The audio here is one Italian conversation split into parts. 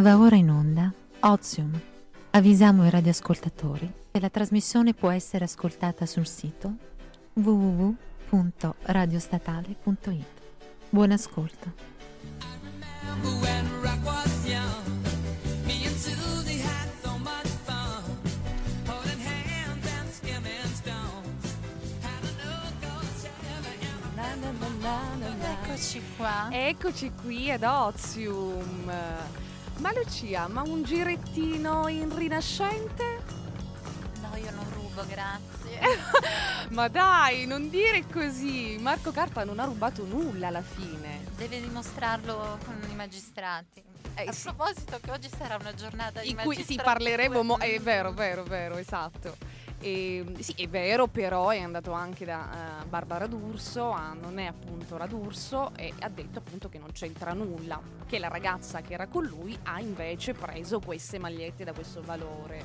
Va ora in onda Ozium. Avvisiamo i radioascoltatori che la trasmissione può essere ascoltata sul sito www.radiostatale.it. Buon ascolto. Eccoci qua. Eccoci qui ad Ozium. Ma Lucia, ma un girettino in rinascente? No, io non rubo, grazie. Ma dai, non dire così. Marco Carta non ha rubato nulla alla fine. Deve dimostrarlo con i magistrati. Eh, A sì. proposito che oggi sarà una giornata di In cui magistratura. parleremo. mo- è vero, vero, vero, esatto. E, sì, è vero, però è andato anche da eh, Barbara D'Urso, a non è appunto la D'Urso, e ha detto appunto che non c'entra nulla, che la ragazza che era con lui ha invece preso queste magliette da questo valore.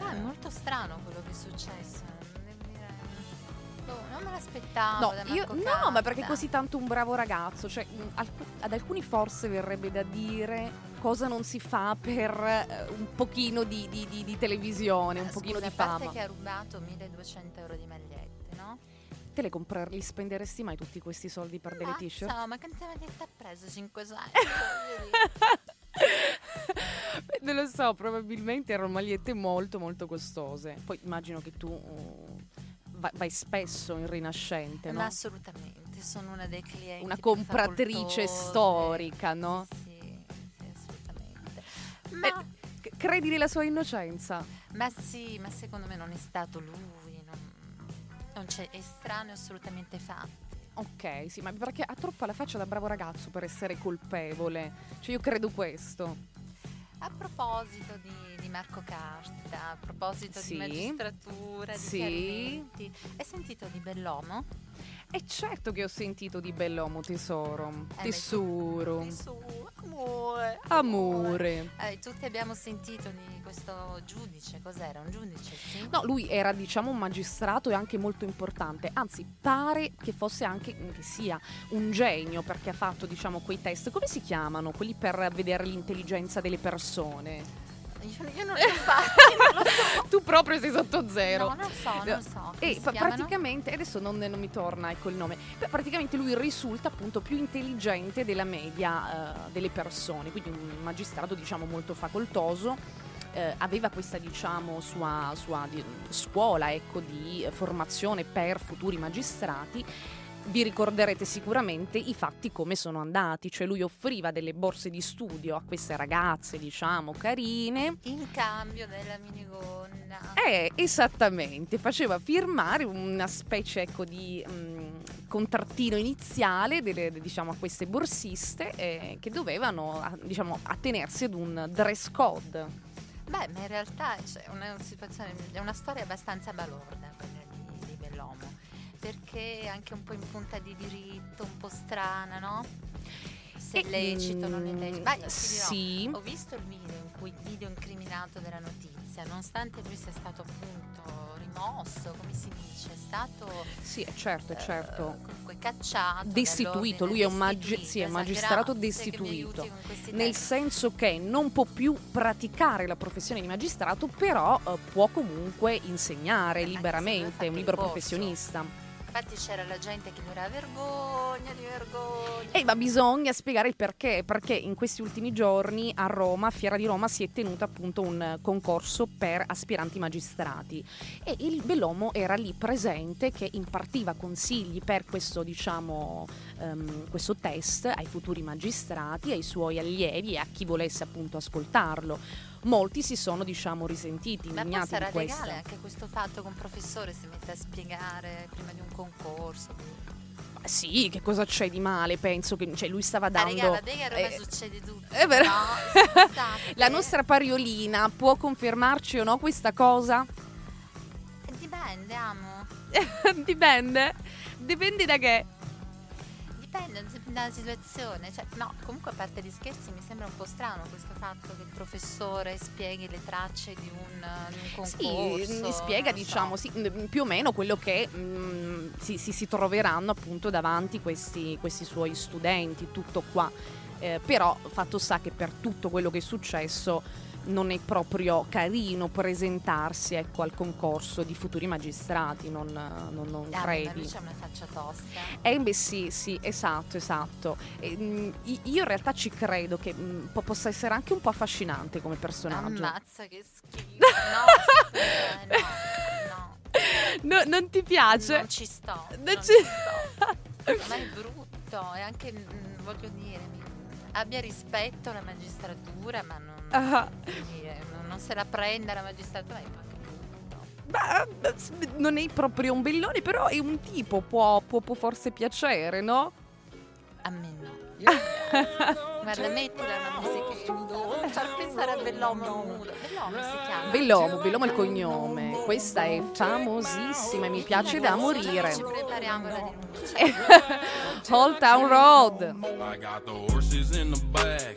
Ah, è molto strano quello che è successo. dire. Boh, non me l'aspettavo. No, da io, no, ma perché è così tanto un bravo ragazzo? Cioè, mh, alcu- ad alcuni forse verrebbe da dire cosa non si fa per eh, un pochino di, di- di- di televisione, un pochino scusa, di a parte fama. che ha rubato 1200 euro di magliette, no? Te le comprarli, spenderesti mai tutti questi soldi per delle Ma t-shirt? so, ma quante magliette ha preso? 500? Beh, non lo so, probabilmente erano magliette molto molto costose. Poi immagino che tu uh, vai, vai spesso in Rinascente, no? Ma assolutamente, sono una dei clienti. Una compratrice storica, no? Sì. Ma, Eh, credi nella sua innocenza? ma sì, ma secondo me non è stato lui. Non, non c'è estraneo assolutamente fatto. Ok, sì, ma perché ha troppo la faccia da bravo ragazzo per essere colpevole. Cioè, io credo questo. A proposito di, di Marco Carta, a proposito Sì. di magistratura, di Sì. chiarimenti, hai sentito di Bellomo? E certo che ho sentito di bell'uomo tesoro, Eh, tesoro, su, amore. amore. Eh, tutti abbiamo sentito di questo giudice, cos'era? Un giudice, sì? No, lui era diciamo un magistrato e anche molto importante, anzi pare che fosse anche, che sia un genio perché ha fatto diciamo quei test, come si chiamano? Quelli per vedere l'intelligenza delle persone. Io, io non li ho fatti, non lo so. tu proprio sei sotto zero. No, non so, non so. E pa- praticamente, adesso non, non mi torna ecco il nome, praticamente lui risulta appunto più intelligente della media eh, delle persone, quindi un magistrato diciamo molto facoltoso, eh, aveva questa diciamo sua, sua di- scuola ecco, di formazione per futuri magistrati. Vi ricorderete sicuramente i fatti come sono andati, cioè lui offriva delle borse di studio a queste ragazze, diciamo, carine, In cambio della minigonna. eh, esattamente, faceva firmare una specie ecco, di mm, contrattino iniziale delle- diciamo, a queste borsiste eh, che dovevano a- diciamo, attenersi ad un dress code. Beh, ma in realtà c'è una situazione, è una storia abbastanza balorda perché è anche un po' in punta di diritto, un po' strana, no? Se è lecito o non è lecito. Ma ti dirò, sì. ho visto il video in cui il video incriminato della notizia, nonostante lui sia stato appunto rimosso, come si dice, è stato Sì, certo, eh, certo. comunque cacciato. Destituito, lui è un magi- sì, esatto, magistrato destituito. Nel senso che non può più praticare la professione di magistrato, però eh, può comunque insegnare Eh, liberamente, è un libero corso. professionista. Infatti c'era la gente che mi vergogna di vergogna. E ma bisogna spiegare il perché, perché in questi ultimi giorni a Roma, a Fiera di Roma, si è tenuto appunto un eh, concorso per aspiranti magistrati e il Bellomo era lì presente che impartiva consigli per questo, diciamo, ehm, questo test ai futuri magistrati, ai suoi allievi e a chi volesse appunto ascoltarlo. Molti si sono, diciamo, risentiti, Ma indignati sarà di questo. legale anche questo fatto che un professore si mette a spiegare prima di un concorso. Ma Sì, che cosa c'è di male? Penso che cioè, lui stava Ah, dando... raga, ma dai, a Roma eh, succede tutto. è vero. No. La nostra pariolina può confermarci o no questa cosa? Eh, Dipende, amo. Dipende. Dipende da che. Dipende, la situazione, cioè, no, comunque a parte gli scherzi mi sembra un po' strano questo fatto che il professore spieghi le tracce di un, di un concorso. Sì, mi spiega, non so. diciamo, sì, mm, più o meno quello che mm, si, si- si troveranno appunto davanti questi, questi suoi studenti, tutto qua. Eh, però fatto sta che per tutto quello che è successo non è proprio carino presentarsi ecco, al concorso di futuri magistrati, non, non, non Ah, credi? c'è una faccia tosta. Eh beh sì, sì, esatto, esatto. E, mm, i- io in realtà ci credo che mm, po- possa essere anche un po' affascinante come personaggio. Ammazza che schifo. No, scusa, no, no. No, non ti piace? Non ci sto. Non non ci- ci sto. Ma è brutto e anche, mm, voglio dire, abbia rispetto alla magistratura, ma non, Ah. dire, non- se la prenda la magistratura. È proprio brutto. Beh, s- non è proprio un bellone, però è un tipo, può, può- può forse piacere, no? A me no. Guarda, mettila una musichetta. Far pensare a Bellomo nudo. Bellomo si chiama. Bellomo, Bellomo è il cognome. Questa è famosissima e mi piace da morire. Ci prepariamo la denuncia. Old Town Road. I got the horses in the bag.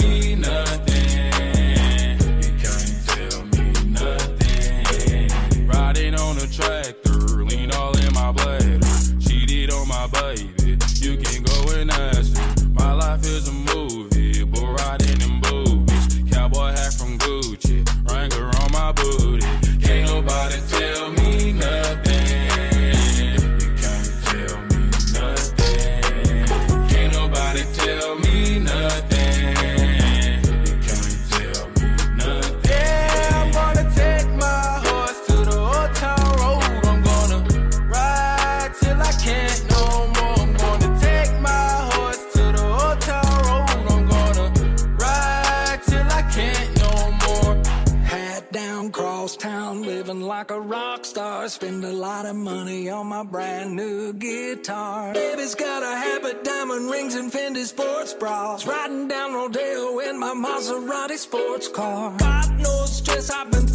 life is a bras. Riding down Rodeo in my Maserati sports car. God knows stress, I've been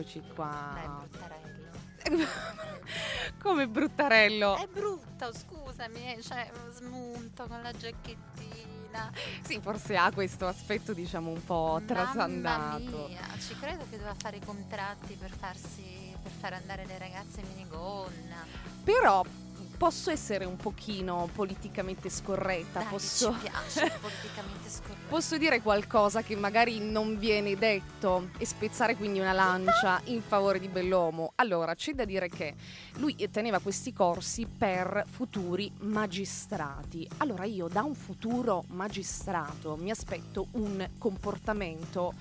Eccoci Dai, qua. bruttarello. Come bruttarello. È brutto, scusami, eh, cioè smunto con la giacchettina. Sì, forse ha questo aspetto, diciamo, un po' trasandato. Mia, ci credo che doveva fare i contratti per farsi per far andare le ragazze in minigonna. Però posso essere un pochino politicamente scorretta, Dai, posso... piace politicamente scorretto. Posso dire qualcosa che magari non viene detto e spezzare quindi una lancia in favore di Bellomo? Allora, c'è da dire che lui teneva questi corsi per futuri magistrati. Allora io da un futuro magistrato mi aspetto un comportamento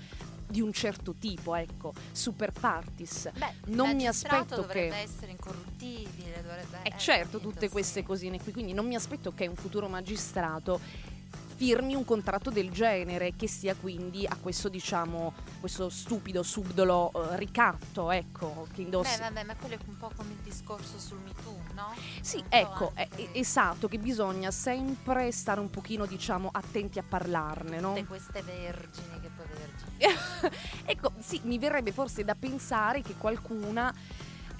di un certo tipo, ecco, super partis. Beh, non mi aspetto dovrebbe che- essere incorruttibile, dovrebbe eh, certo, tutte queste cosine qui, quindi non mi aspetto che un futuro magistrato firmi un contratto del genere che sia quindi a questo diciamo questo stupido subdolo eh, ricatto ecco che Beh, indossi vabbè, ma quello è un po' come il discorso sul Me Too, no? sì Un ecco è- è- esatto che bisogna sempre stare un pochino diciamo attenti a parlarne no? Tutte queste vergini, che poi. ecco sì mi verrebbe forse da pensare che qualcuna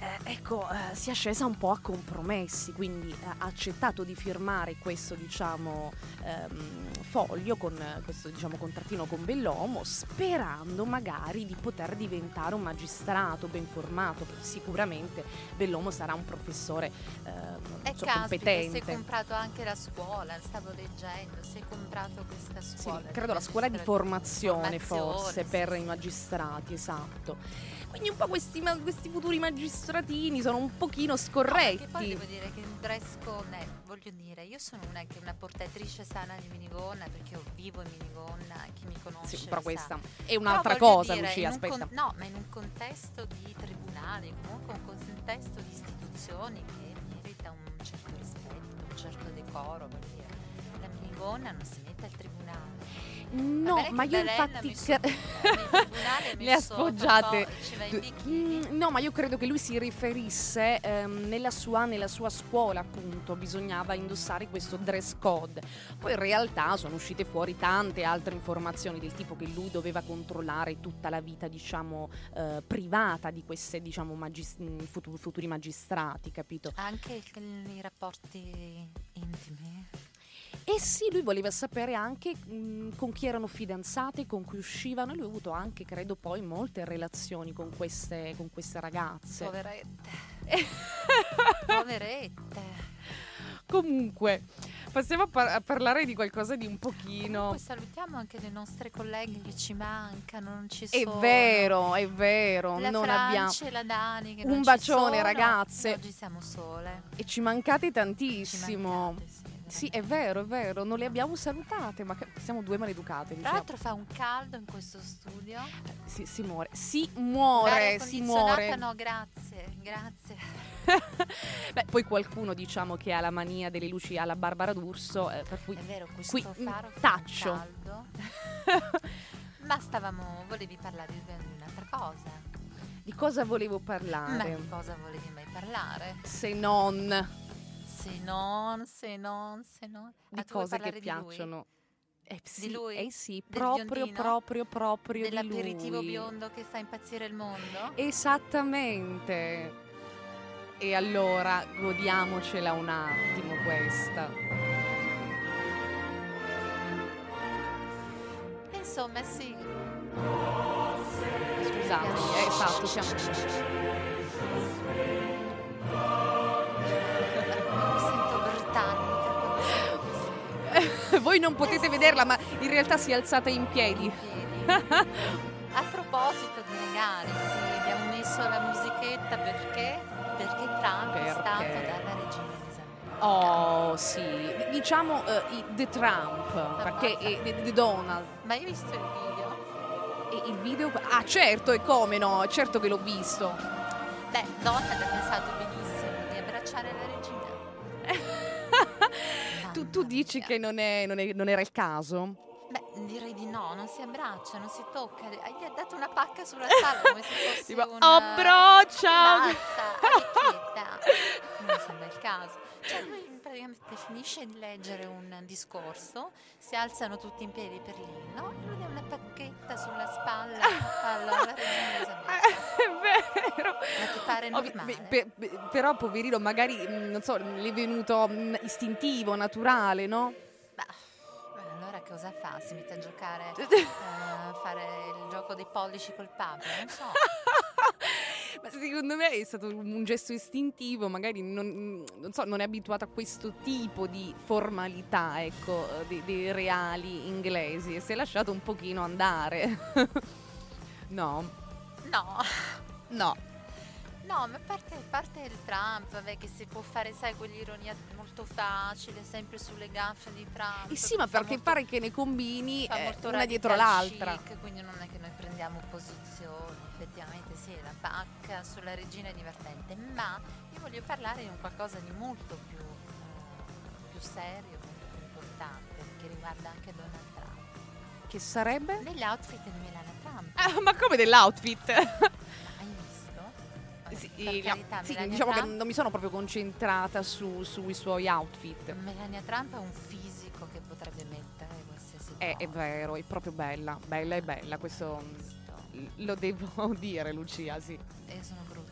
eh, ecco, eh, si è scesa un po' a compromessi, quindi eh, ha accettato di firmare questo, diciamo, ehm, foglio con eh, questo, diciamo, contrattino con Bellomo, sperando magari di poter diventare un magistrato ben formato. Sicuramente Bellomo sarà un professore eh, E non so, caspita, si competente. è comprato anche la scuola, stavo leggendo, si è comprato questa Sì, scuola. credo la scuola di formazione, Formazione, forse sì, per sì. i magistrati, esatto. Quindi un po' questi, questi futuri magistratini sono un pochino No, scorretti. perché poi devo dire che il dress code, eh, voglio dire, io sono una, una portatrice sana di minigonna perché io vivo in minigonna, chi mi conosce Sì, però sa. questa è Però un'altra cosa, dire, Lucia, aspetta. con- no, ma in un contesto di tribunali, comunque un contesto di istituzioni che merita un certo rispetto, un certo decoro, dire. La minigonna non si mette al tribunale. No, bene che ma io Belen infatti... ha Le ha sfoggiate. Mm, No, ma io credo che lui si riferisse ehm, nella, sua, nella sua scuola, appunto, bisognava indossare questo dress code. Poi in realtà sono uscite fuori tante altre informazioni del tipo che lui doveva controllare tutta la vita, diciamo, eh, privata di questi, diciamo, magis- mm, futu- futuri magistrati, capito? Anche il- i rapporti intimi. E sì, lui voleva sapere anche mm, con chi erano fidanzate, con cui uscivano. E lui ha avuto anche, credo, poi molte relazioni con queste, con queste ragazze. Poverette. Poverette. Comunque, passiamo a, par- a parlare di qualcosa di un pochino. Comunque salutiamo anche le nostre colleghe che ci mancano, non ci È sono. vero, è vero, La non abbiamo. Francia e la Dani che Un ci bacione, ragazze. Oggi siamo sole. E ci mancate Ci tantissimo. mancate, sì, Sì, è vero, è vero, non le abbiamo salutate, ma siamo due maleducate. Tra diciamo. l'altro fa un caldo in questo studio. Si, si muore, si muore, si muore. no, grazie, grazie. Beh, poi qualcuno diciamo che ha la mania delle luci alla Barbara d'Urso, eh, per cui È vero, questo qui, faro mm, taccio. caldo. Ma stavamo, volevi parlare di un'altra cosa. di cosa volevo Ma parlare? di cosa volevi mai parlare? Se non Se non, se non, se non. di Ah, cose che di lui? piacciono. Eh sì, lui? eh sì, proprio, biondino? proprio, proprio di Dell'aperitivo biondo che fa impazzire il mondo? Esattamente. E allora godiamocela un attimo questa. Insomma, sì. Scusatemi, eh, esatto, siamo... Voi non potete vederla, ma in realtà si è alzata in piedi. In piedi. A proposito di regali, sì, abbiamo messo la musichetta perché? Perché Trump è stato Perché? dalla regina Elisabetta. Oh sì, diciamo i- The Trump, perché è The, The Donald. Ma hai visto il video? E il video... Ah certo, e come no, certo che l'ho visto. Beh, Donald ha pensato benissimo di abbracciare la regina. Tu, dici che non, è- non è- non era il caso? Direi di no, non si abbraccia, non si tocca. Gli ha dato una pacca sulla spalla come se fosse Tipo, abbraccia! Non sembra il caso. Cioè lui praticamente finisce di leggere un discorso, si alzano tutti in piedi per l'inno, e lui dà una pacchetta sulla spalla alla regina Elisabetta. È vero. Ma ti pare Ovvi- normale? pe- pe- però poverino magari, non so, gli è venuto istintivo, naturale, no? Cosa fa? Si mette a giocare, eh, a fare il gioco dei pollici col Papa? Non so. Ma secondo me è stato un gesto istintivo, magari non, non so, non è abituato a questo tipo di formalità, ecco, eh, dei, dei reali inglesi e si è lasciato un pochino andare. no, No. no. No, ma a parte, a parte il Trump, vabbè, che si può fare, sai, quell'ironia molto facile, sempre sulle gaffe di Trump. Eh sì, ma perché molto- pare che ne combini eh, una dietro l'altra. chic, quindi non è che noi prendiamo posizioni, effettivamente sì, la pacca sulla regina è divertente, ma io voglio parlare di un qualcosa di molto più, eh, più serio, molto più importante, che riguarda anche Donald Trump. Che sarebbe? Outfit di Melania Trump, Ah, ma come dell'outfit? Sì, per no, carità, sì, Melania diciamo che Trump- non mi sono proprio concentrata su- sui suoi outfit. Melania Trump ha un fisico che potrebbe mettere qualsiasi È, è cosa. vero, è proprio bella, bella e bella, questo mm, lo devo dire Lucia, sì. E io sono brutta.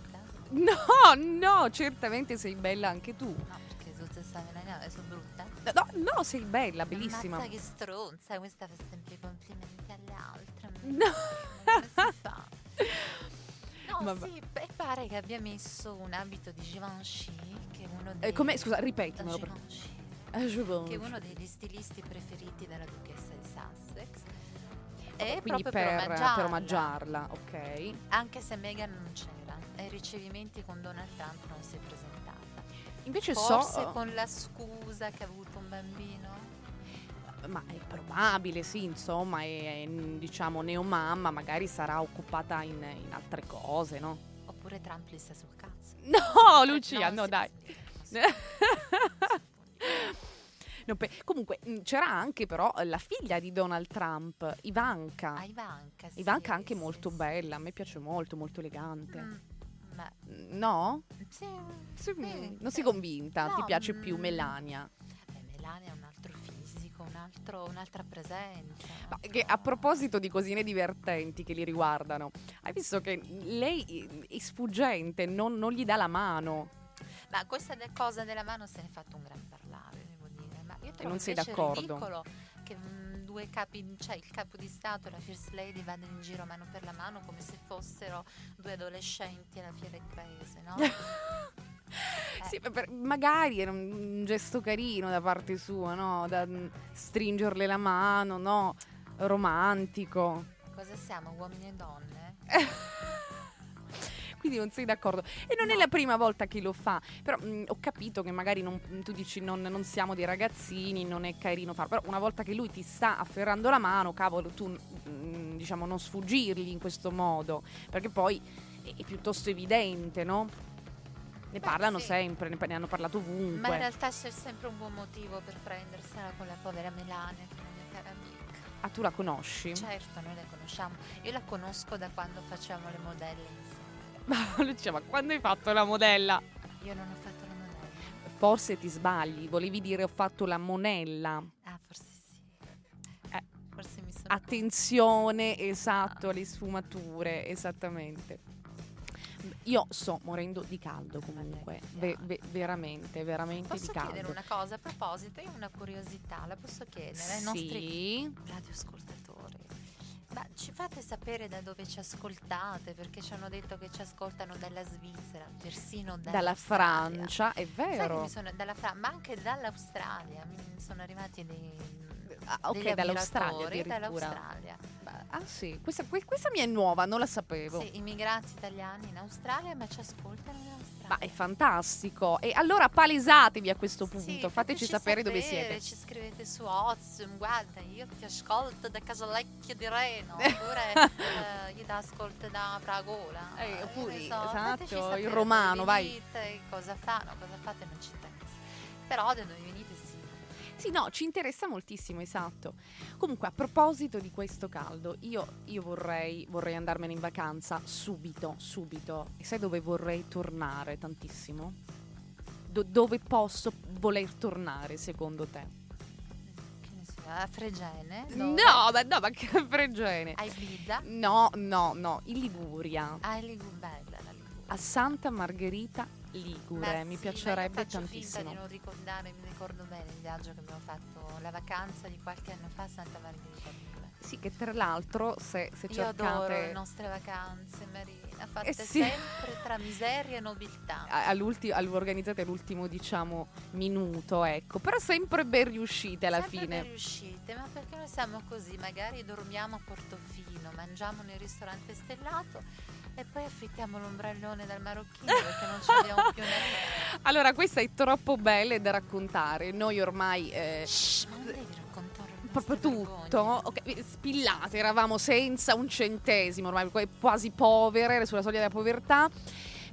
No, no, certamente sei bella anche tu. No, perché tutte queste melanie sono brutte. No, no, sei bella, bellissima. Mazza che stronza, questa fa sempre i complimenti alle altre. No. Come si fa? No, Vabbè. sì, e pare che abbia messo un abito di Givenchy, che è uno dei... Eh, come, scusa, ripetimelo. Givenchy, Eh, pense. che è uno degli stilisti preferiti della duchessa di Sussex. E quindi per, per, omaggiarla, per omaggiarla, ok. Anche se Meghan non c'era, ai ricevimenti con Donald Trump non si è presentata. Invece Forse so, con la scusa che ha avuto un bambino? Ma è probabile, sì, insomma, è, è, diciamo neomamma, magari sarà occupata in, in altre cose, no? Oppure Trump gli sta sul cazzo? No, Lucia, no, si dai. No, pe- comunque mh, c'era anche però la figlia di Donald Trump, Ivanka. Ah, Ivanka, sì, Ivanka anche sì, molto sì. bella, a me piace molto, molto elegante. Mm, ma No? sì, mm, non sei convinta? Ti No, piace più mm, Melania? Beh, Melania ha un fisico, un altro- un'altra presenza. Ma che a proposito di cosine divertenti che li riguardano, hai visto che lei è sfuggente, non, non gli dà la mano. Ma questa de- cosa della mano se ne è fatto un gran parlare, devo dire. Ma io trovo non sei d'accordo? ridicolo che mm, due capi, cioè il capo di Stato e la First Lady vadano in giro mano per la mano come se fossero due adolescenti alla fiera del paese, no? Sì, per- magari era un, gesto carino da parte sua, no? Da mm, stringerle la mano, no? Romantico. Cosa siamo, uomini e donne? Quindi non sei d'accordo. E non è No. la prima volta che lo fa. Però mh, ho capito che magari non- tu dici non, non siamo dei ragazzini, non è carino farlo. Però una volta che lui ti sta afferrando la mano, cavolo, tu mh, diciamo non sfuggirgli in questo modo. Perché poi è, è piuttosto evidente, no? Ne Beh, parlano sì. sempre, ne, ne hanno parlato Ma in ovunque. realtà c'è sempre un buon motivo per prendersela con la povera Melania, che è una mia cara amica. Ah, tu la conosci? Certo, noi la conosciamo. Io la conosco da quando facciamo le modelle insieme. Lucia, ma quando hai fatto la modella? Io non ho fatto la modella. Forse ti sbagli, volevi dire ho fatto la monella. Ah, forse sì. Eh. Forse mi sono... Attenzione, esatto, alle sfumature, esattamente. Io sto morendo di caldo comunque, ve- ve- veramente, veramente Posso di caldo. chiedere una cosa a proposito? Io ho una curiosità, la posso chiedere ai nostri Sì, radioascoltatori? Ma ci fate sapere da dove ci ascoltate? Perché ci hanno detto che ci ascoltano dalla Svizzera, persino dalla, dalla Francia, è vero. sono, Fra- ma anche dall'Australia mi sono arrivati dei, Ah, ok, dall'Australia dall'Australia. Ah sì, questa, que- questa mi è nuova, non la sapevo. Sì, immigrati italiani in Australia, ma ci ascoltano in Australia. Ma è fantastico. E allora palesatevi a questo Sì, punto, fateci sapere, dove siete. Ci scrivete su Ozium, guarda, io ti ascolto da Casalecchio di Reno, oppure eh, io ti ascolto da Fragola. Eh, io oppure, ne esatto, il sapere romano, vai. cosa fanno, cosa fate non ci interessa. Però da dove venite sì. No, ci interessa moltissimo, esatto. Comunque, a proposito di questo caldo, io, io vorrei, vorrei andarmene in vacanza subito, subito. E sai dove vorrei tornare tantissimo? Do- dove posso voler tornare, secondo te? A Fregene? No, dove? ma, no, ma che fregene. A Ibiza? No, no, no, in Liguria. Ah, è Ligure, bella la Liguria. A Santa Margherita Ligure, mi sì, piacerebbe io tantissimo. Finta di non ricordare, mi ricordo bene il viaggio che abbiamo fatto, la vacanza di qualche anno fa a Santa Margherita. Ligure. Sì, che tra l'altro, se, se Io adoro le cercate... nostre vacanze, Marina, fatte Eh sì. sempre tra miseria e nobiltà. a- all'ulti- all- organizzate all'ultimo diciamo minuto ecco però sempre ben riuscite alla Sempre fine ben riuscite, ma perché noi siamo così? Magari dormiamo a Portofino, mangiamo nel ristorante stellato e poi affittiamo l'ombrellone dal marocchino perché non ci abbiamo più niente. allora questa è troppo bella da raccontare noi ormai eh, Shh, ma non devi raccontare proprio tutto vergogne. ok, spillate eravamo senza un centesimo ormai qua- quasi povere sulla soglia della povertà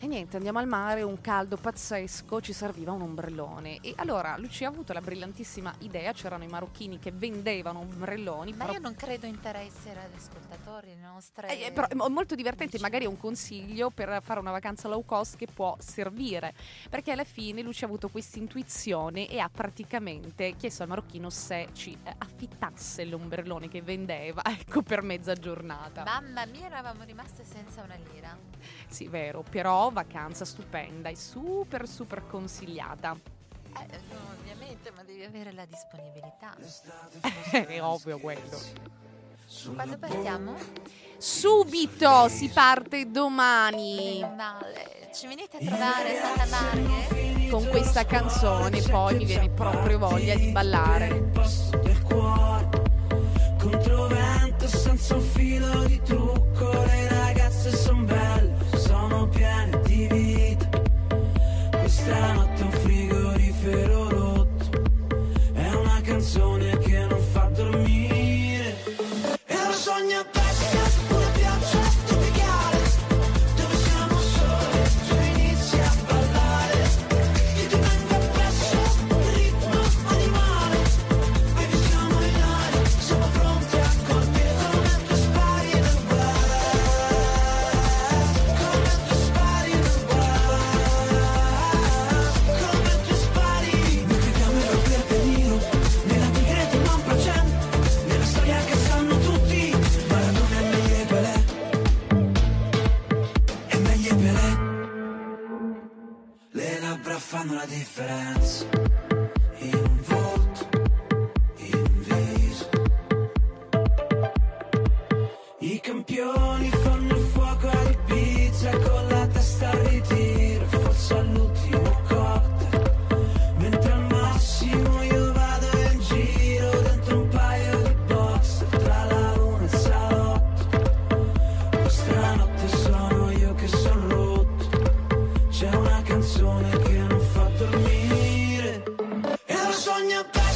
e niente, andiamo al mare, un caldo pazzesco, ci serviva un ombrellone. E allora Lucia ha avuto la brillantissima idea, c'erano i marocchini che vendevano ombrelloni. Ma io non credo interessi ai radioascoltatori, le nostre... Eh, eh, però è mo- molto divertente, amici. magari è un consiglio per fare una vacanza low cost che può servire, perché alla fine Lucia ha avuto questa intuizione e ha praticamente chiesto al marocchino se ci eh, affittasse l'ombrellone che vendeva, ecco, per mezza giornata. Mamma mia, eravamo rimaste senza una lira. Sì, vero, però vacanza stupenda e super super consigliata. Eh, ovviamente, ma devi avere la disponibilità. È ovvio quello. Quando partiamo? Subito si parte domani Male. Ci venite a trovare a Santa Marghe? con questa canzone, poi mi viene proprio voglia di ballare. controvento senza un filo di trucco le ragazze son questa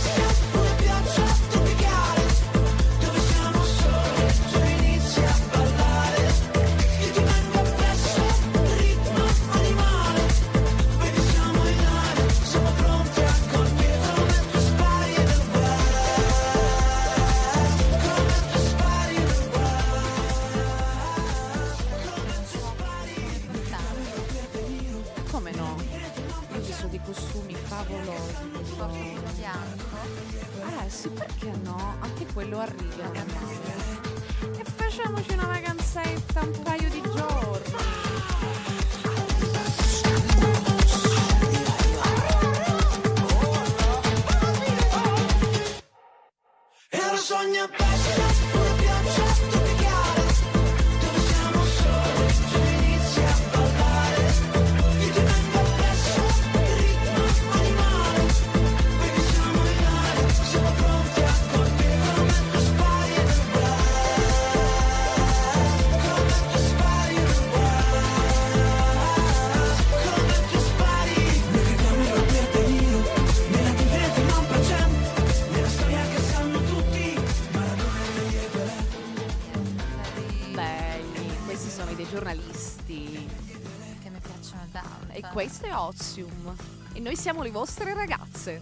Stop. Giornalisti. Che mi piacciono tanto. E questo è Ozium. E noi siamo le vostre ragazze.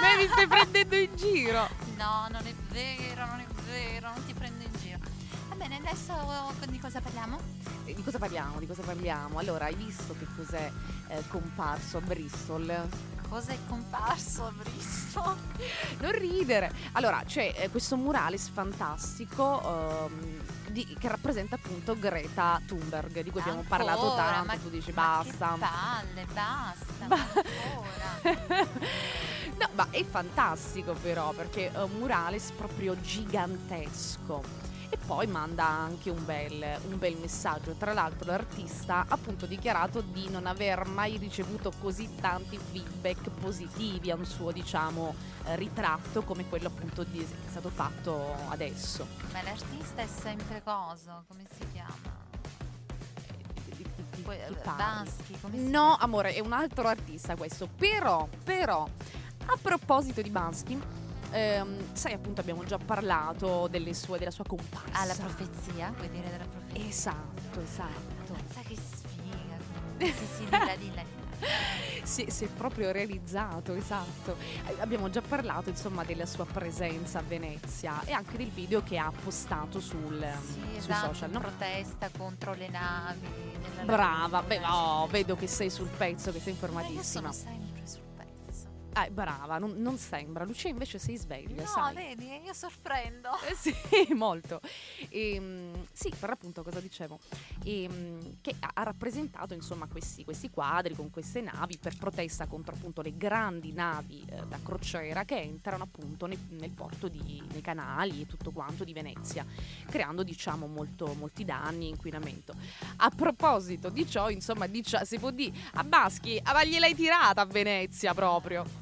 Me mi stai prendendo in giro. No, non è vero, non è vero, non ti prendo in giro. Va bene, adesso di cosa parliamo? E Di cosa parliamo? Di cosa parliamo? Allora, hai visto che cos'è eh, comparso a Bristol? Cosa è comparso a Bristol? Non ridere. Allora, c'è eh, questo murales fantastico ehm, di- che rappresenta appunto Greta Thunberg, di cui abbiamo parlato Ancora? tanto. Ma- tu dici ma basta. Che palle, basta. Ba- ma no, ma è fantastico però perché è un murales proprio gigantesco. E poi manda anche un bel, un bel messaggio. Tra l'altro l'artista ha appunto dichiarato di non aver mai ricevuto così tanti feedback positivi a un suo, diciamo, eh, ritratto come quello appunto di- che è stato fatto adesso. Ma l'artista è sempre coso, come si chiama? Poi, chi eh, parli? Bansky, come si No, amore, è un altro artista questo. Però, però, a proposito di Bansky, ehm, sai appunto abbiamo già parlato delle sue, della sua comparsa. Ah, la profezia? Vuoi dire della profezia? Esatto, esatto. Pensa che sfiga. Sì, sì, dilla, dilla, dilla. Si, si è proprio realizzato, esatto. Eh, Abbiamo già parlato insomma della sua presenza a Venezia e anche del video che ha postato sul, Sì, sui esatto, social, no? protesta contro le navi. Brava, beh, oh, vedo che sei sul pezzo, che sei Ma Io informatissima. sono Ah, brava, non, non sembra. Lucia invece sei sveglia, No, sai. vedi, io sorprendo. Eh sì, molto. Ehm, sì, per appunto cosa dicevo? Ehm, che ha, ha rappresentato insomma questi, questi quadri con queste navi per protesta contro appunto le grandi navi eh, da crociera che entrano appunto nei- nel porto di, nei canali e tutto quanto di Venezia, creando diciamo molto, molti danni e inquinamento. A proposito di ciò, insomma, dicia, si può dire, a Baschi, ma gliel'hai tirata a Venezia proprio.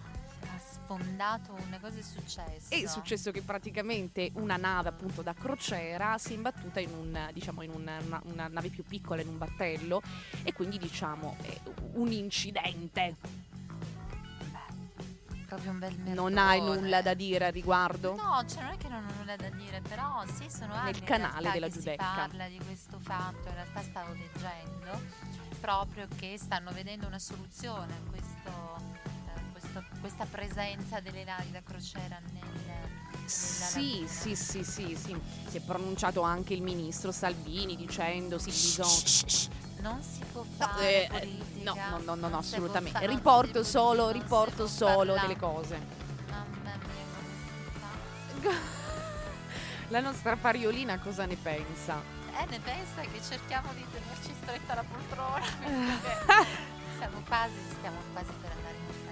Sfondato una cosa è successo. È successo che praticamente una nave appunto da crociera si è imbattuta in un diciamo in un- una, una nave più piccola in un battello e quindi diciamo un incidente. Proprio un bel mercone. Non hai nulla da dire al riguardo? No, cioè non è che non ho nulla da dire, però sì, sono anni in canale della Giudecca. Si parla di questo fatto, in realtà stavo leggendo proprio che stanno vedendo una soluzione a questo, questo- questa presenza delle navi da crociera nel, Sì, sì, sì, sì, sì. Si è pronunciato anche il ministro Salvini dicendo sì, bisogna Non si può No, fare eh, politica. no, no, no, no, assolutamente. Riporto solo, riporto solo delle cose. Mamma mia, come? La nostra pariolina cosa ne pensa? Eh, ne pensa che cerchiamo di tenerci stretta la poltrona perché siamo quasi, stiamo quasi per andare in.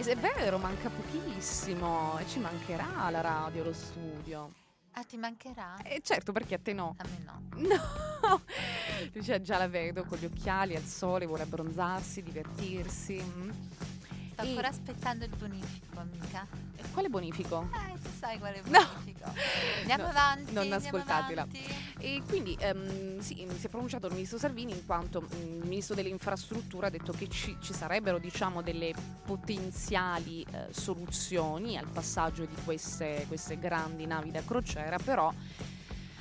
E se è vero, manca pochissimo e ci mancherà la radio, lo studio. Ah, ti mancherà? E certo, perché a te no? A me no. No! Cioè, già la vedo con gli occhiali al sole, vuole abbronzarsi, divertirsi. mm. Sto ancora aspettando il bonifico, amica. E Quale bonifico? Eh, tu sai quale No. bonifico. Andiamo No, avanti. non ascoltatela. avanti. E quindi ehm, sì, si è pronunciato il ministro Salvini in quanto mm, il ministro delle infrastrutture ha detto che ci, ci sarebbero diciamo delle potenziali eh, soluzioni al passaggio di queste, queste grandi navi da crociera, però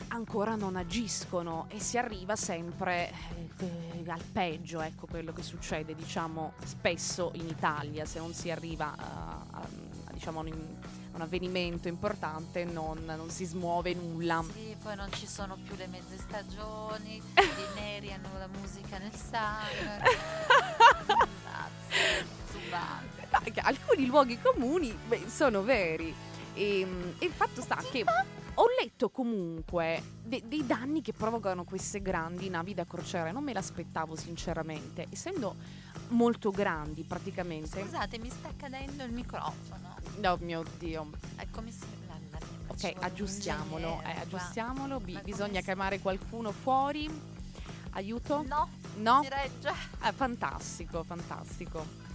ancora non agiscono e si arriva sempre eh, al peggio, ecco quello che succede diciamo spesso in Italia, se non si arriva a, a- a, diciamo, un, un avvenimento importante non, non si smuove nulla. Sì, poi non ci sono più le mezze stagioni, i neri hanno la musica nel sangue. Alcuni luoghi comuni beh, sono veri. E, e il fatto sta che ho letto comunque de- dei danni che provocano queste grandi navi da crociera. Non me l'aspettavo sinceramente, essendo molto grandi praticamente. Scusate, mi sta cadendo il microfono. Oh mio Dio. Se la, la mia Ok, aggiustiamolo. Eh, aggiustiamolo. Bi- come bisogna chiamare qualcuno fuori. Aiuto? No, No? direi già. Ah, fantastico, fantastico.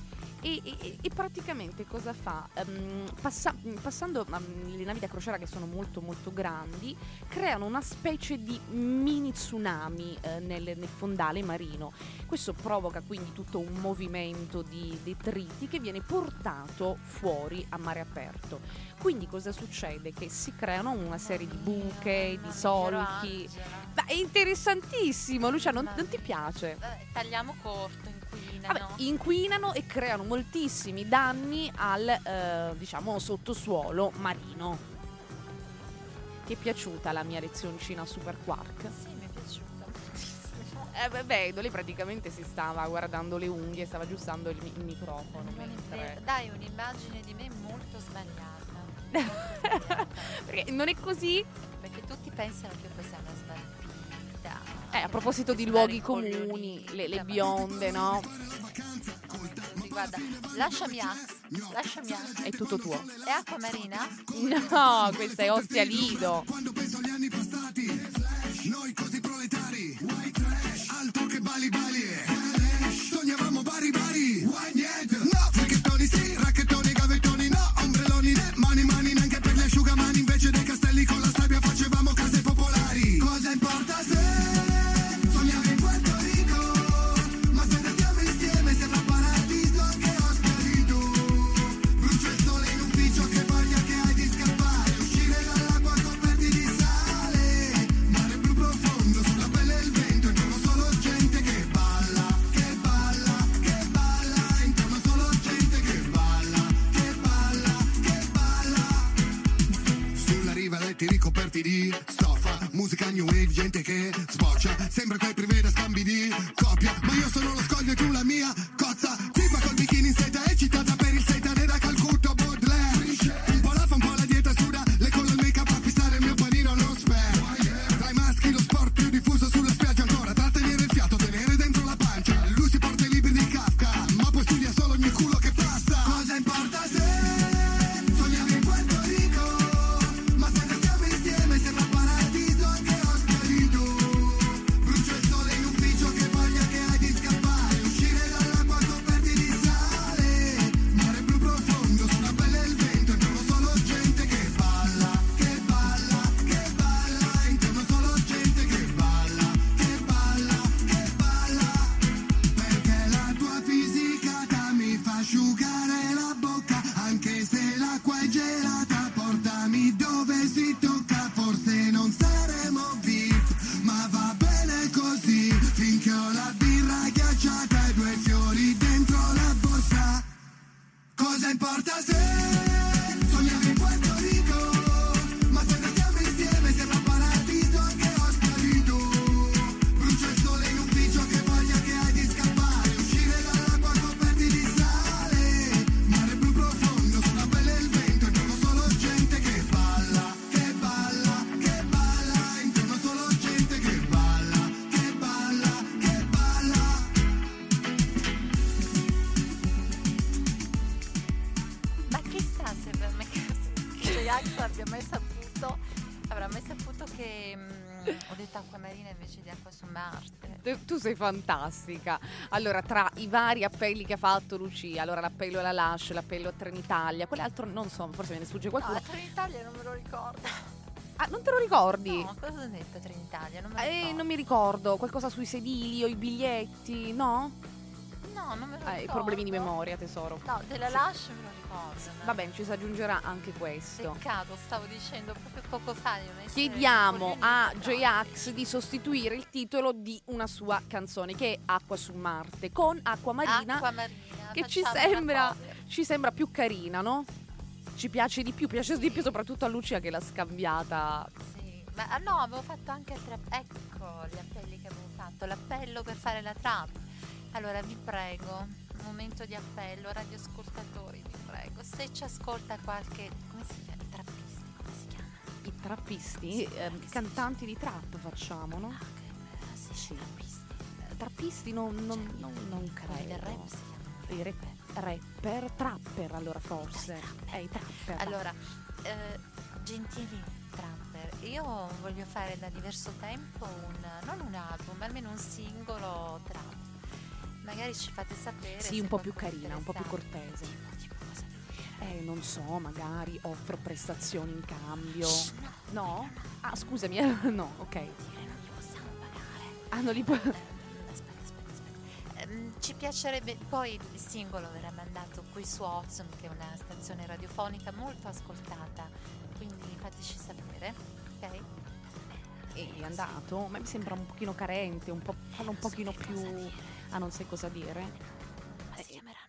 E, e- e praticamente cosa fa? Ehm, passa- passando ehm, le navi da crociera che sono molto molto grandi, creano una specie di mini tsunami eh, nel, nel fondale marino. Questo provoca quindi tutto un movimento di detriti che viene portato fuori a mare aperto. Quindi cosa succede? Che si creano una serie di buche, di solchi. Ma è interessantissimo, Lucia, non, non ti piace? Eh, tagliamo corto, inquinano. Vabbè, inquinano e creano moltissimi danni al eh, diciamo sottosuolo marino. Ti è piaciuta la mia lezioncina super quark? Sì, mi è piaciuta moltissimo. Eh beh, vedo, lei praticamente si stava guardando le unghie, stava aggiustando il, il microfono. Mentre-. Dai un'immagine di me molto sbagliata. Perché non è così? Perché tutti pensano che io poi sia una sbalbita. Eh, a proposito di luoghi comuni, le, le bionde, no? Guarda, lasciami Ax, lasciami Ax. È tutto tuo. È acqua marina? No, questa è Ostia Lido. Scambi di coppia Ma io sono lo sei fantastica. Allora, tra i vari appelli che ha fatto Lucia, allora l'appello alla Lash, l'appello a Trenitalia, quell'altro non so, forse me ne sfugge No, qualcuno. la Trenitalia non me lo ricordo. Ah, non te lo ricordi? No, cosa ho detto Trenitalia? Non me lo Eh, non mi ricordo, qualcosa sui sedili o i biglietti, no? No, non me lo Eh, ricordo. problemi di memoria, tesoro. No, della Lash me lo ricordo. No? Va bene, ci si aggiungerà anche questo. Peccato, stavo dicendo proprio poco fa. di Chiediamo a J-Ax di sostituire il titolo di una sua canzone che è Acqua su Marte con Acqua Marina Acqua marina. che ci sembra, ci sembra più carina, no? Ci piace di più, piace di più soprattutto a Lucia che l'ha scambiata. Sì, ma ah, no, avevo fatto anche il trap. Ecco gli appelli che avevo fatto. L'appello per fare la trap. Allora vi prego, momento di appello, radioascoltatori, prego. Se ci ascolta qualche. come si chiama? Trappisti, come si chiama? I trappisti, ehm, cantanti di trap facciamo, no? Ah, che eh, sì, Sì. trappisti. Eh, Trappisti non, non, Cioè, non, non credo. rap si chiamano. I rap- rapper, trapper allora forse. Eh, i trapper. Allora, eh, gentili trapper, io voglio fare da diverso tempo un, non un album, ma almeno un singolo trap. Magari ci fate sapere. Sì, un po' più è carina, un po' più cortese. Tipo, tipo? Eh, non so, magari offro prestazioni in cambio. No? Ah, scusami, eh, no, ok. dire, non li possiamo pagare. Ah, non li può... Ehm, aspetta, aspetta, aspetta. Ehm, ci piacerebbe, poi il singolo verrà mandato qui su Ozone, che è una stazione radiofonica molto ascoltata, quindi fateci sapere, ok? è andato, ma mi sembra un pochino carente, un po', farlo un pochino più... Ah, non sai cosa dire? Ma si chiameranno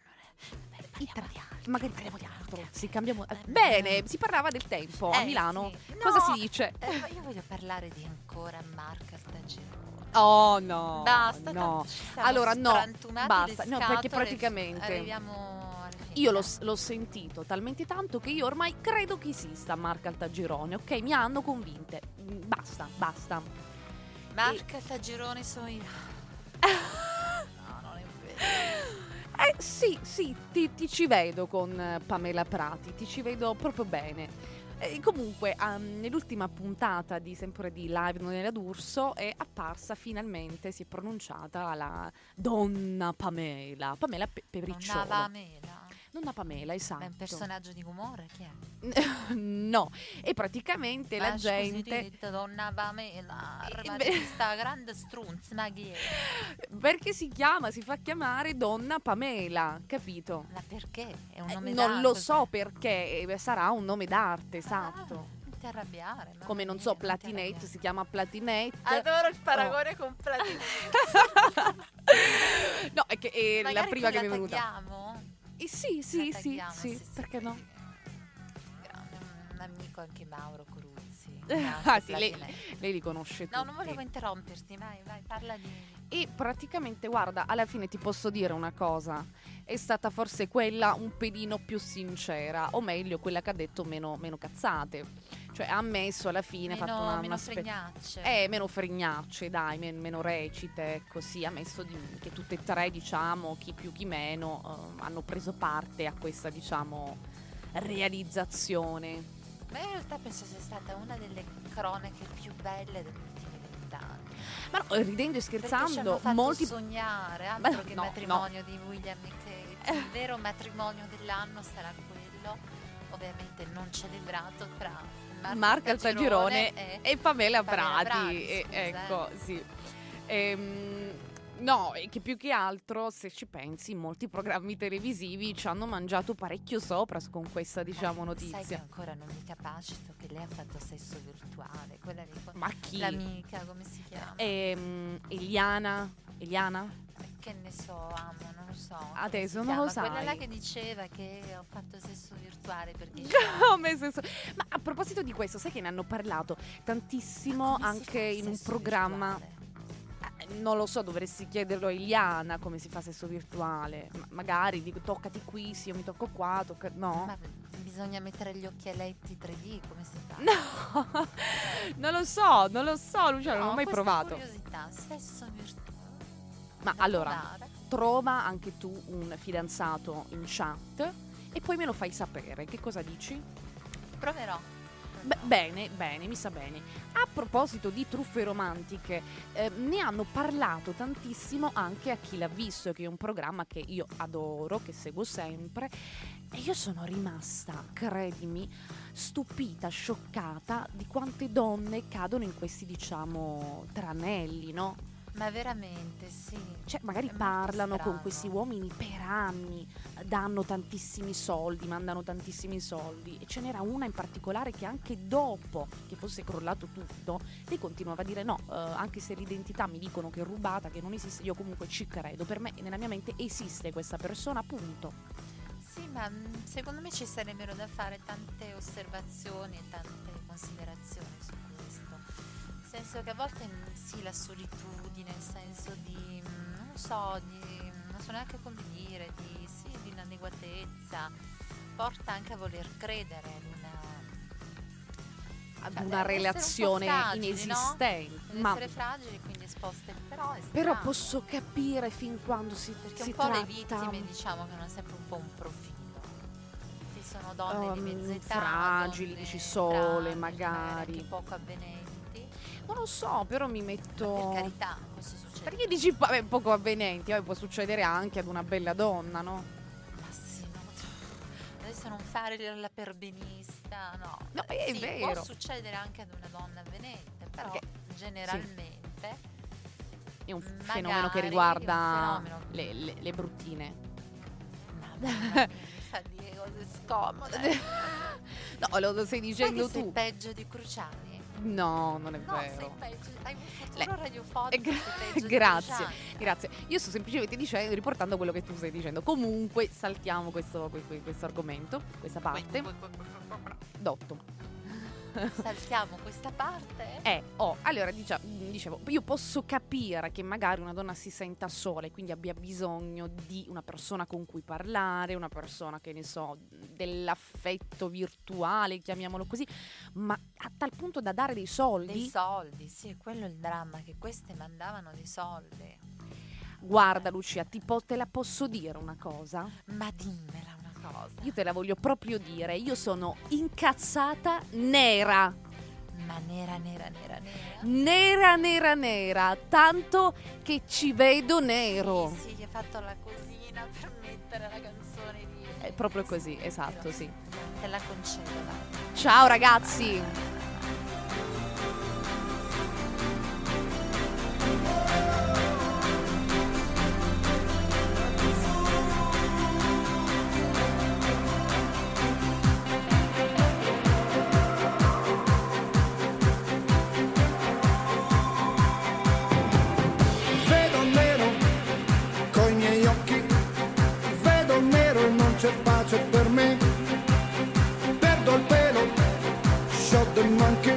parliamo tra- di altro. Magari parliamo di altro. Sì, cambiamo... Eh, Bene, si parlava del tempo a Eh, Milano. sì. Cosa No, si dice? eh, io voglio parlare di ancora Marca Altagirone. Oh no, Basta, no. Allora no, basta. No, perché praticamente Arriviamo io l'ho, l'ho sentito talmente tanto che io ormai credo che esista Marca Altagirone, ok? Mi hanno convinte. Mm, Basta, basta. Marca Altagirone sono io. Eh sì, sì, ti, ti ci vedo con eh, Pamela Prati, ti ci vedo proprio bene. E comunque, ehm, nell'ultima puntata di sempre di Live Non era d'Urso è apparsa finalmente, si è pronunciata la donna Pamela, Pamela Pe- Non Pevricciolo. dava Donna Pamela, esatto. È un personaggio di umore, chi è? no, e praticamente la Ma scusi, gente... dite, donna Pamela, Eh, ma questa grande strunz, ma chi è? Perché si chiama, si fa chiamare donna Pamela, capito? Ma perché? È un Eh, nome non lo d'arte, so perché, eh, sarà un nome d'arte, Ah, esatto. ti arrabbiare. Come non so, Platinate si chiama Platinate. Adoro il Oh. paragone con Platinate. no, è che è la Magari prima poi che mi è la venuta. tagliamo? Eh, sì, sì, sì, sì, perché no? Un amico anche Mauro Coruzzi. Ah, sì, lei, lei li conosce tutti. No, non volevo interromperti, vai, vai, parla di... E praticamente, guarda, alla fine ti posso dire una cosa. È stata forse quella un pelino più sincera, o meglio, quella che ha detto meno, meno cazzate. Cioè, ha ammesso alla fine, Meno, fatto una, meno una spe- fregnacce. Eh, meno fregnacce, dai, men- meno recite, così. Ha messo di- che tutte e tre, diciamo, chi più chi meno, eh, hanno preso parte a questa, diciamo, realizzazione. Ma in realtà penso sia stata una delle cronache più belle degli ultimi vent'anni. Ma no, ridendo e scherzando, molti... sognare, altro Ma che il no, matrimonio di William e Kate. Il vero matrimonio dell'anno sarà quello, ovviamente non celebrato, tra Marco Marco Altagirone e... e Pamela, Pamela Prati. Prati, e- scusa, eh. ecco, sì. Ehm, No, e che più che altro, se ci pensi, molti programmi televisivi ci hanno mangiato parecchio sopra con questa, diciamo, Eh, Sai che notizia. ancora non mi capacito che lei ha fatto sesso virtuale, quella lì Ma chi? l'amica, come si chiama? Ehm, Eliana? Eliana? Che ne so, amo, non lo so. Adesso si non lo chiama? Quella là che diceva che ho fatto sesso virtuale perché Ho messo so- Ma a proposito di questo, sai che ne hanno parlato tantissimo anche in un programma. Eh, Non lo so, dovresti chiederlo a Eliana come si fa sesso virtuale. Ma- magari dico toccati qui, sì, io mi tocco qua, tocca... no. Ma bisogna mettere gli occhialetti 3D, come si fa? No, non lo so, non lo so, Luciano, non No, ho mai provato. curiosità, sesso virtuale. Ma allora, trova anche tu un fidanzato in chat e poi me lo fai sapere. Che cosa dici? proverò. Beh, bene, bene, mi sa bene. A proposito di truffe romantiche, eh, ne hanno parlato tantissimo anche a chi l'ha visto, che è un programma che io adoro, che seguo sempre. E io sono rimasta, credimi, stupita, scioccata di quante donne cadono in questi, diciamo, tranelli, no? Ma veramente, sì. Cioè, magari parlano con questi uomini per anni, danno tantissimi soldi, mandano tantissimi soldi. E ce n'era una in particolare che anche dopo che fosse crollato tutto, lei continuava a dire no, eh, anche se l'identità mi dicono che è rubata, che non esiste, io comunque ci credo. Per me, nella mia mente, esiste questa persona, punto. Sì, ma mm, secondo me ci sarebbero da fare tante osservazioni e tante considerazioni su senso che a volte mm, sì, la solitudine, il senso di, mm, non so, di, non so neanche come dire, di, sì, di inadeguatezza, porta anche a voler credere in una... Ad Cioè, una essere un relazione fragili, no? inesistente. Di Ma essere fragili, quindi esposte, però però posso capire fin quando si, Perché si un po' le tratta vittime diciamo che hanno sempre un po' un profilo. Sono donne di Um, mezza età, fragili, dici sole, fragili, magari. poco avvenenti. Non lo so, però mi metto... Per carità, questo succede. Perché dici vabbè, poco avvenenti, poi può succedere anche ad una bella donna, no? Ma sì, no. Adesso non fare la perbenista, no. No, è Sì, vero. Può succedere anche ad una donna avvenente, però Perché- generalmente È un fenomeno che riguarda fenomeno. le, le- le bruttine. mamma mia, mi fa dire cose scomode. No, lo, lo stai dicendo tu. peggio di Cruciani? No, non è No, sei vero. peggio, hai un futuro radiofonico, sei di grazie, grazie. Io sto semplicemente dicendo, riportando quello che tu stai dicendo. Comunque, saltiamo questo, que- que- questo argomento, questa parte. Dotto. Saltiamo questa parte? Eh, oh, allora dicia- dicevo, io posso capire che magari una donna si senta sola e quindi abbia bisogno di una persona con cui parlare, una persona che ne so, dell'affetto virtuale, chiamiamolo così, ma a tal punto da dare dei soldi. Dei soldi, sì, quello è il dramma, che queste mandavano dei soldi. Guarda Lucia, ti po- te la posso dire una cosa? Ma dimmela cosa. Io te la voglio proprio dire, io sono incazzata nera. Ma nera, nera, nera, nera. Nera, nera, nera, tanto che ci vedo nero. Sì, sì, gli hai fatto la cosina per mettere la canzone di... È proprio così, esatto, sì. Te la concedo. Ciao ragazzi! E c'è pace per me. Perdo il pelo, shot the monkey,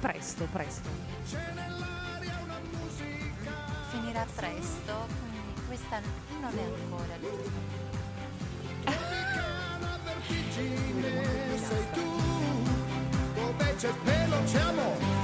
Presto, presto. Finirà presto, quindi questa non è ancora l'ultima. sei tu, dove c'è pelo c'è amore,